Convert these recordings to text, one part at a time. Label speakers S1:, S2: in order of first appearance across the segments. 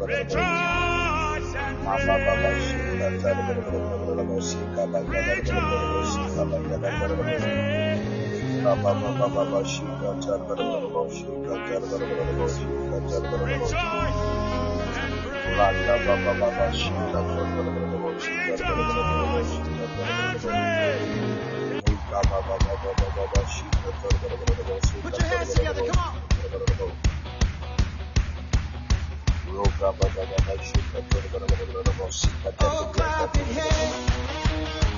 S1: Rejoice and be glad. Put your hands together, come on. Oh, clap your hands.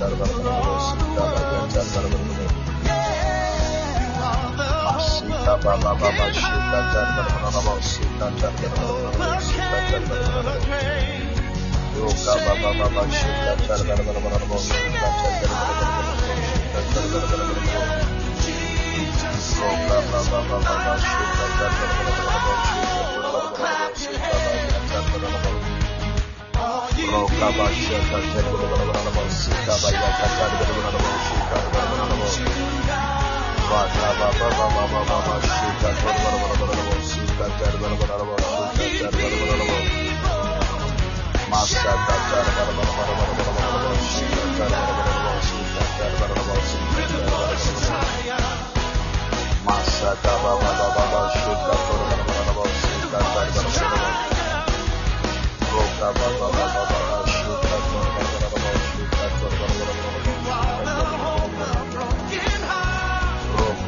S1: Clap Masa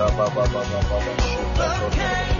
S1: ba ba ba ba
S2: ba ba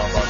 S2: Baba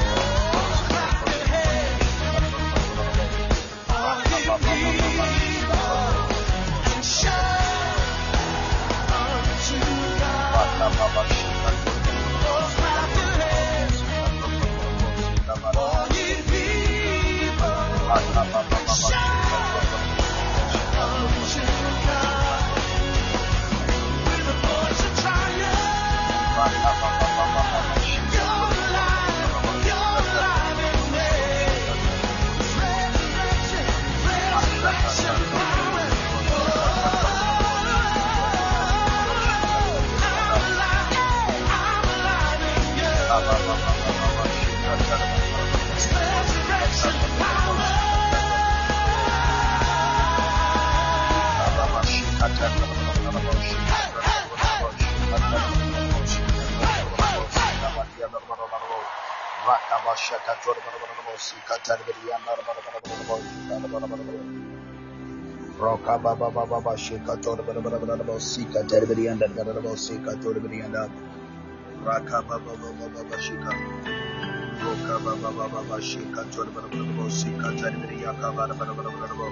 S2: Roka baba baba baba shika tora bara bara bara bara sika terbiri anda bara bara sika terbiri anda Roka baba baba baba shika Roka baba baba baba shika tora bara bara bara
S1: sika terbiri anda bara bara bara bara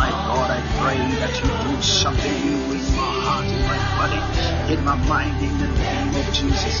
S1: my God, I pray that you do something new in my heart, in my body, in my mind, in the name of Jesus.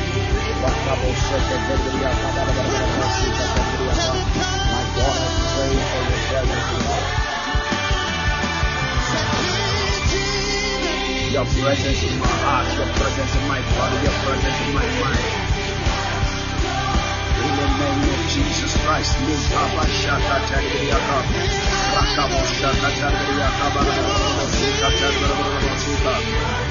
S1: Your presence in my heart, your presence in my body, your presence in my mind. In the name of Jesus Christ, Nikaba Shaka Tariaka, Rakabo Shaka Tariaka, Barabara Sika Tariaka Sika.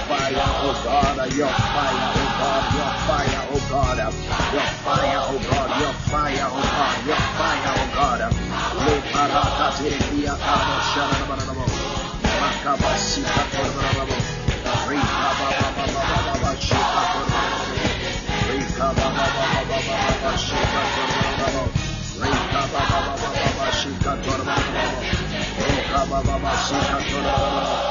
S1: Baba Shika Torbarabamo Rika Baba Shika Torbarabamo Your fire, oh God, your fire, oh God, your fire, oh God, your fire, oh God, your fire, oh God, your fire, oh God. Leparaka Tiria Kabo Sharabarabamo Rakaba Sika Torbarabamo Rika Baba Baba Baba Shika Torbarabamo Rika Baba Baba Baba Shika Torbarabamo Rika Baba Baba Shika Torbarabamo Rika Baba Baba Shika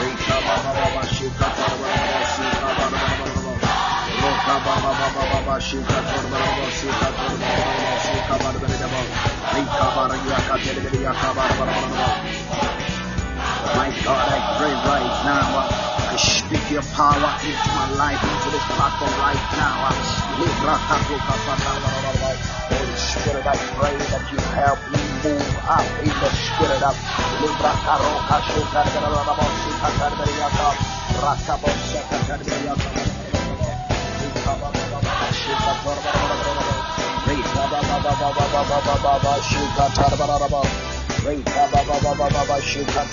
S1: Rika Baba Baba Shika Torbarabamo Shika Torbarabamo Rakabasika Tarbarabo, Rekabashaka Tarbariaka Barbarabo, Rekabashika Tarbarabo, Sika Tarbarabo, Rekababasika Tarbarabo, Rekabababashika Tarbarabo, Sika Tarbariaka Barbarabo, Rekabababashika Tarbarabo, Rekabababashika Tarbarabo, Rekabasika Tarbarabo, Sika Tarbarabo, Rekabababashika Tarbarabo, Sika Barbarabo, Roka baba baba baba shika torba baba shika torba baba shika baba baba Rika bara ya ka tere tere ya ka bara bara bara My God, I pray right now. I speak your power into my life, into this platform right now. Libra katoka pata bara bara bara. Holy Spirit, I pray that you help me move up in the spirit of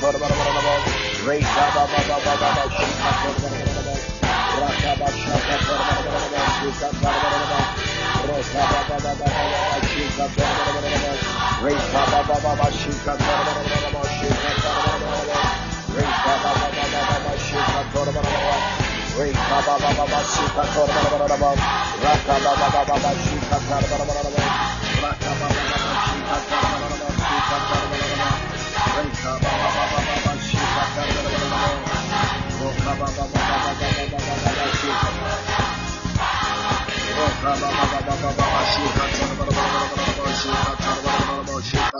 S1: Libra karoka shika bara bara bara shika tere tere ya ka Raka baba shika tere tere ya ka Reka baba baba shika tarbarabo rakabasi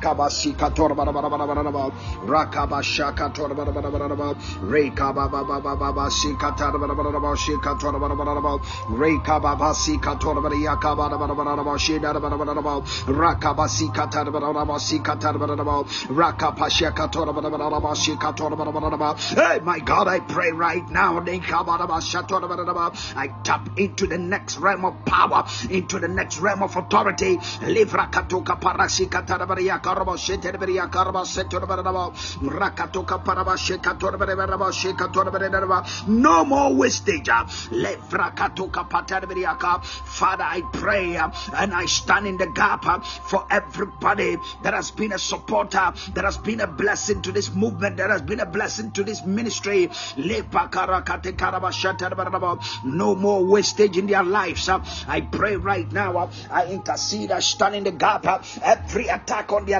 S1: rakabasi katarbarabo Rakabashaka Torbaraba, Rekababa Sika Tarbaraba, Shika Torbaraba, Rekababa Sika Torbariaka Barbaraba, Shida Barbaraba, Rakabasika Tarbaraba, Sika Tarbaraba, Rakapashaka Torbaraba, Shika Torbaraba. Hey, my God, I pray right now, I tap into the next realm of power, into the next realm of authority. Livra Katoka Parashika Tarabariaka Robo Sheteria Karaba Setorbaraba, Rakatoka Paraba Shekatorbaraba, Shekatorbaraba. No more wastage. Levrakatoka Patarberiaka. Father, I pray and I stand in the gap for everybody that has been a supporter, that has been a blessing to this movement, that has been a blessing to this ministry. No more wastage in their lives. I pray right now. I intercede, I stand in the gap. Every attack on their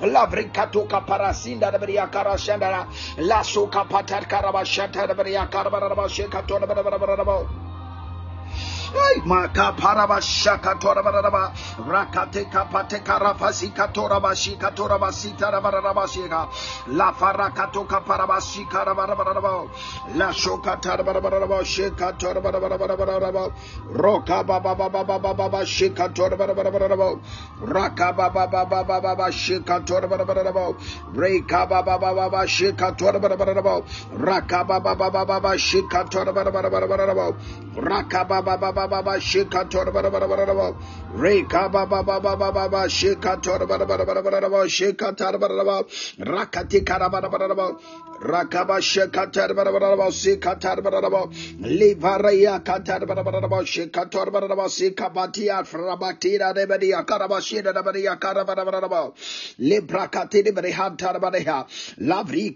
S1: labrikato parasinda da bria karashanda la soka patar karabashata da bria la farakato kaparaba shika baraba la baba baba baba bara rakati batia frabatira de de lavri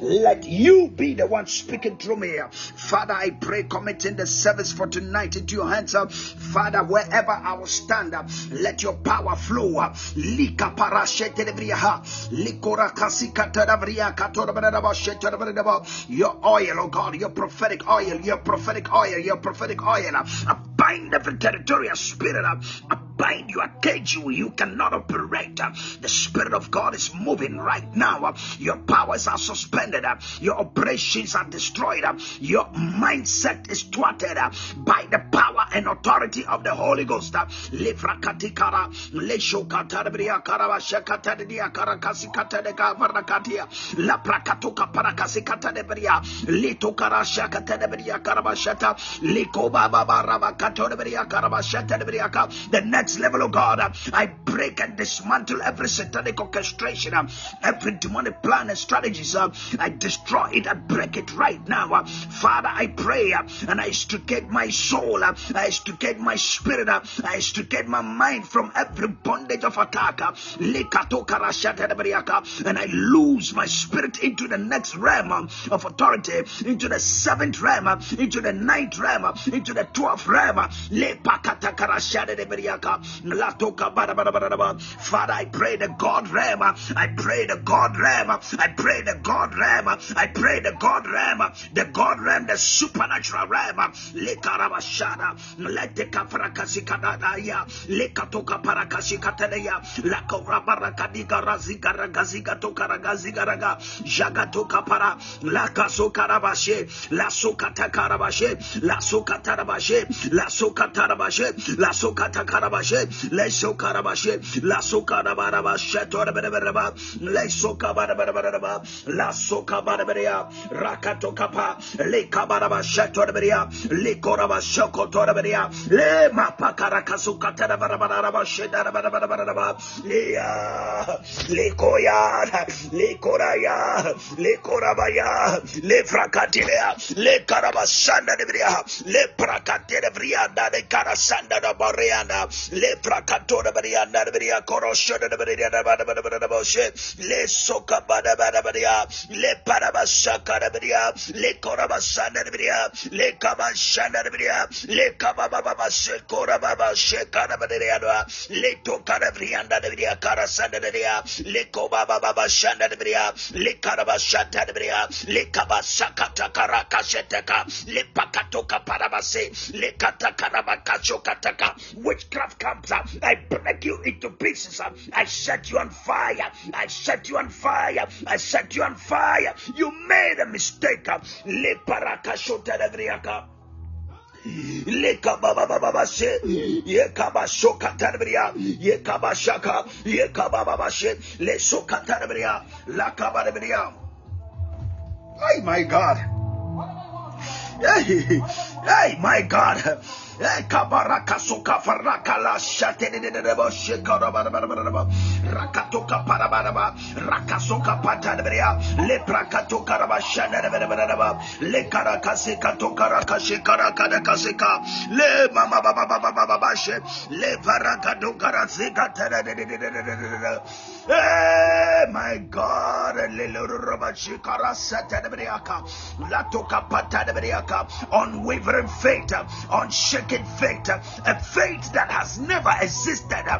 S1: let you be the one speaking through me. Father, I pray, committing the service for tonight into your hands. Father, wherever I will stand, let your power flow. Your oil, oh God, your prophetic oil, your prophetic oil, your prophetic oil. I bind every territorial spirit. I bind you, cage you. You cannot operate. The Spirit of God is moving right now. Your powers are suspended. Your operations are destroyed. Your mindset is thwarted by the power and authority of the Holy Ghost. The next level of God, uh, I break and dismantle every satanic orchestration, every demonic plan and strategies. I destroy it and break it right now. Father, I pray and I extricate my soul, I extricate my spirit, uh, I extricate my mind from every bondage of attack. And I lose my spirit into the next realm of authority, into the seventh realm, into the ninth realm, into the twelfth realm. Father, I pray the God realm, I pray the God realm, I pray the God realm, I pray the God realm, the God realm, the supernatural realm leteka farakasikadadaya lekatoka parakashikateleya lakorabarakadigarazigaragazigatokaragazigaraga jagatokapara lakasokarabashe lasokatakarabashe lasokatarabashe lasokatarabashe lasokatakarabashe lesokarabashe lasokarabarabashetorbereba lesokabarabaraba lasokabarabarea le lekabarabashetorberea lekorabashokotorbe Beria, Lema Pacaracasuca Tarabarabara Shedarabarabara, Lea, Lecoya, Lecoraya, Lecorabaya, Lefracatilea, Lecarabasanda de Bria, Lepracatele Brianda de Carasanda de Bariana, Lepracatora Barianda de Bria, Corosha de Bria, Le Socabada Badabaria, Le Parabasaka de Bria, Le Corabasanda de Bria, Le Cabasanda de Bria, Le kabababa shekora baba shekara baderiada leto karabrianda debriya kara sanda debriya leko baba baba shanda debriya lekara baba shanda debriya lekaba sakata karaka sheteka lepakato kaparabase lekata karabaka shokataka witchcraft comes up. I break you into pieces. I set you on fire. I set you on fire. I set you on fire. You made a mistake. Leparaka shoterebriaka Lekababababashe, Yekabashoka Tarbria, Yekabashaka, Yekabababashe, Lesoka Tarbria, Lakabarbria. Ay, my God. Hey, hey, my God. Hey, kabaraka soka faraka la shate de de de de bo shekara bara bara bara bara. Rakatoka para bara bara. Rakasoka pata de bria. Le prakatoka raba shana de bara bara bara. Le mama baba baba baba bashe. Le varaka do karaseka tere de de de de de de de de. Hey, my God. Le Unwavering faith. Uh, Unshaken shaken faith, uh, a faith that has never existed. Uh,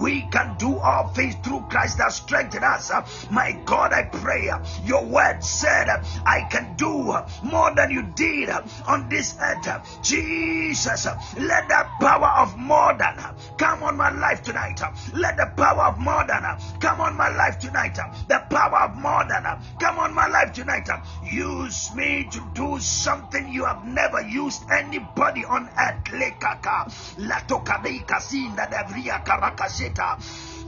S1: we can do all things through Christ that strengthens us. My God, I pray. Your word said, I can do more than you did on this earth. Jesus, let that power of more than come on my life tonight. Let the power of more than come on my life tonight. The power of more than come on my life tonight. Use me to do something you have never used anybody on earth. Lekaka, latokadei kasinda devria karakasheta.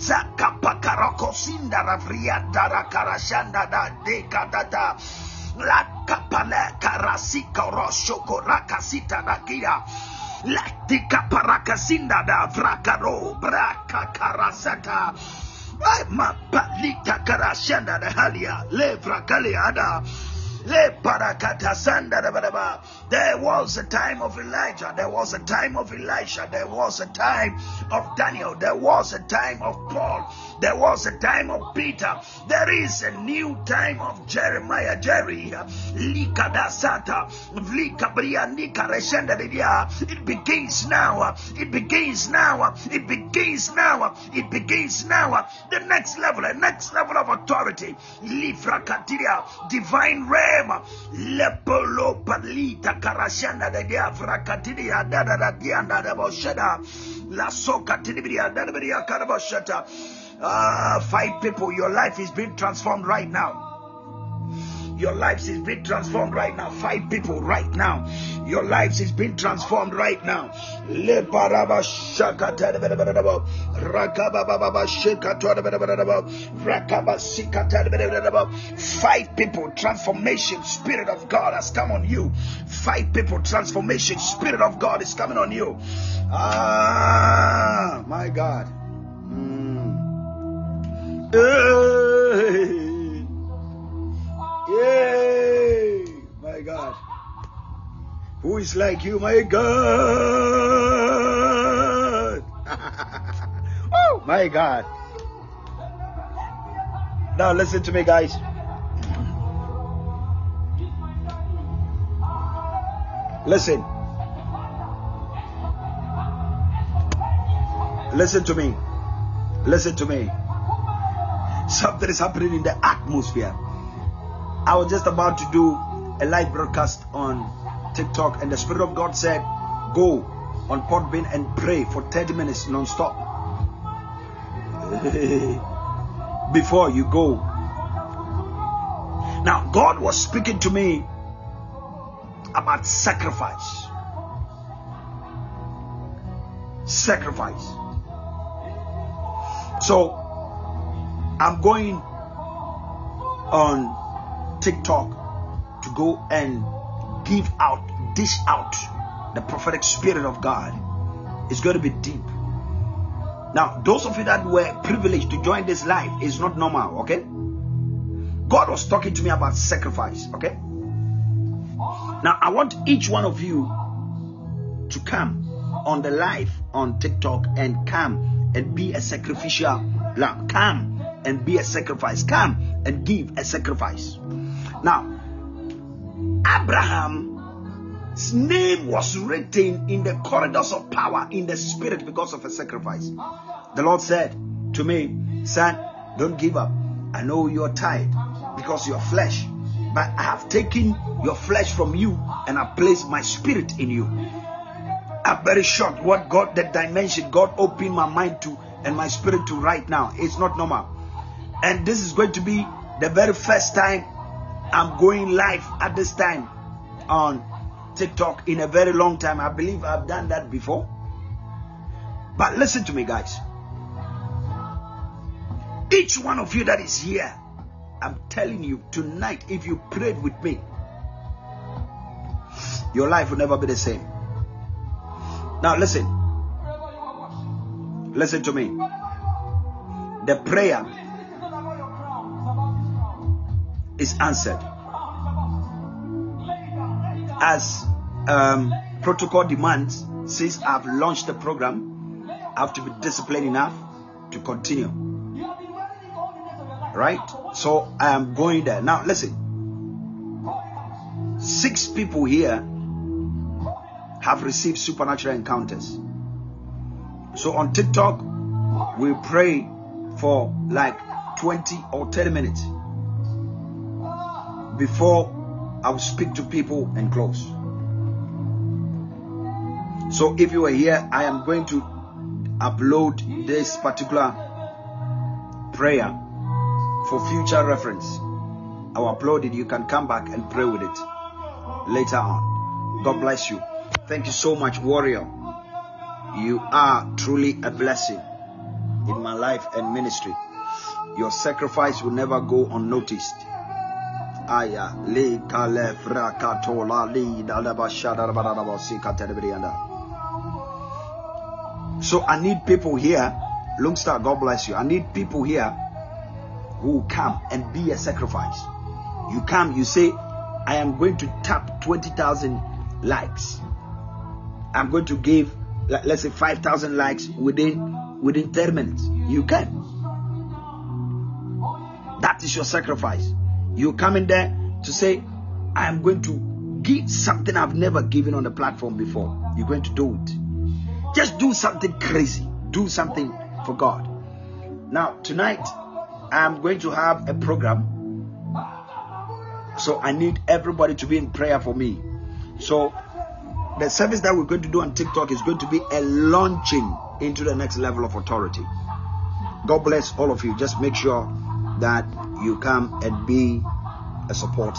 S1: Zakapakaroko sinda ravria dara karashanda da dekadada. La kapale karasika rosho korakasita dakia. Latika parakasinda da vrakaro braka. Ay mapalita karashanda da halia levra kaliada. There was a time of Elijah. There was a time of Elisha. There was a time of Daniel. There was a time of Paul. There was a time of Peter. There is a new time of Jeremiah. Jerry. It begins now. It begins now. It begins now. It begins now. The next level, the next level of authority. Divine realm rema lepolo palita karashanda de diafra katidi ya dada da dianda de boshada la soka tidibria dada bria karaboshata uh, five people your life is being transformed right now your lives is being transformed right now. Five people right now. Your lives is being transformed right now. Five people, transformation, spirit of God has come on you. Five people, transformation, spirit of God is coming on you. Ah, my God. Mm. Hey. Yay! My God. Who is like you, my God? oh, my God. Now, listen to me, guys. Listen. Listen to me. Listen to me. Something is happening in the atmosphere. I was just about to do a live broadcast on TikTok, and the Spirit of God said, Go on Podbean and pray for 30 minutes non-stop. Before you go. Now, God was speaking to me about sacrifice. Sacrifice. So, I'm going on TikTok to go and give out, dish out the prophetic spirit of God. It's going to be deep. Now, those of you that were privileged to join this live is not normal, okay? God was talking to me about sacrifice, okay? Now, I want each one of you to come on the live on TikTok and come and be a sacrificial lamb. Come and be a sacrifice. Come and give a sacrifice. Now, Abraham's name was written in the corridors of power in the spirit because of a sacrifice. The Lord said to me, Son, don't give up. I know you're tired because you're flesh, but I have taken your flesh from you and I placed my spirit in you. I'm very shocked what God, the dimension God opened my mind to and my spirit to right now. It's not normal. And this is going to be the very first time I'm going live at this time on TikTok in a very long time. I believe I've done that before. But listen to me, guys. Each one of you that is here, I'm telling you tonight, if you prayed with me, your life will never be the same. Now, listen. Listen to me. The prayer is answered. As um, protocol demands, since I've launched the program, I have to be disciplined enough to continue. Right? So I am going there. Now, listen. Six people here have received supernatural encounters. So on TikTok, we pray for like 20 or 30 minutes before I will speak to people and close. So if you are here, I am going to upload this particular prayer for future reference. I'll upload it. You can come back and pray with it later on. God bless you. Thank you so much, warrior. You are truly a blessing. in my life and ministry. Your sacrifice will never go unnoticed. Aya frakatola So I need people here. Longstar, God bless you. I need people here who come and be a sacrifice. You come, you say, I am going to tap 20,000 likes. I'm going to give, let's say, 5,000 likes within within 10 minutes. You can. That is your sacrifice. You come in there to say, I am going to give something I've never given on the platform before. You're going to do it. Just do something crazy. Do something for God. Now, tonight, I'm going to have a program. So I need everybody to be in prayer for me. So the service that we're going to do on TikTok is going to be a launching into the next level of authority. God bless all of you. Just make sure that you come and be a support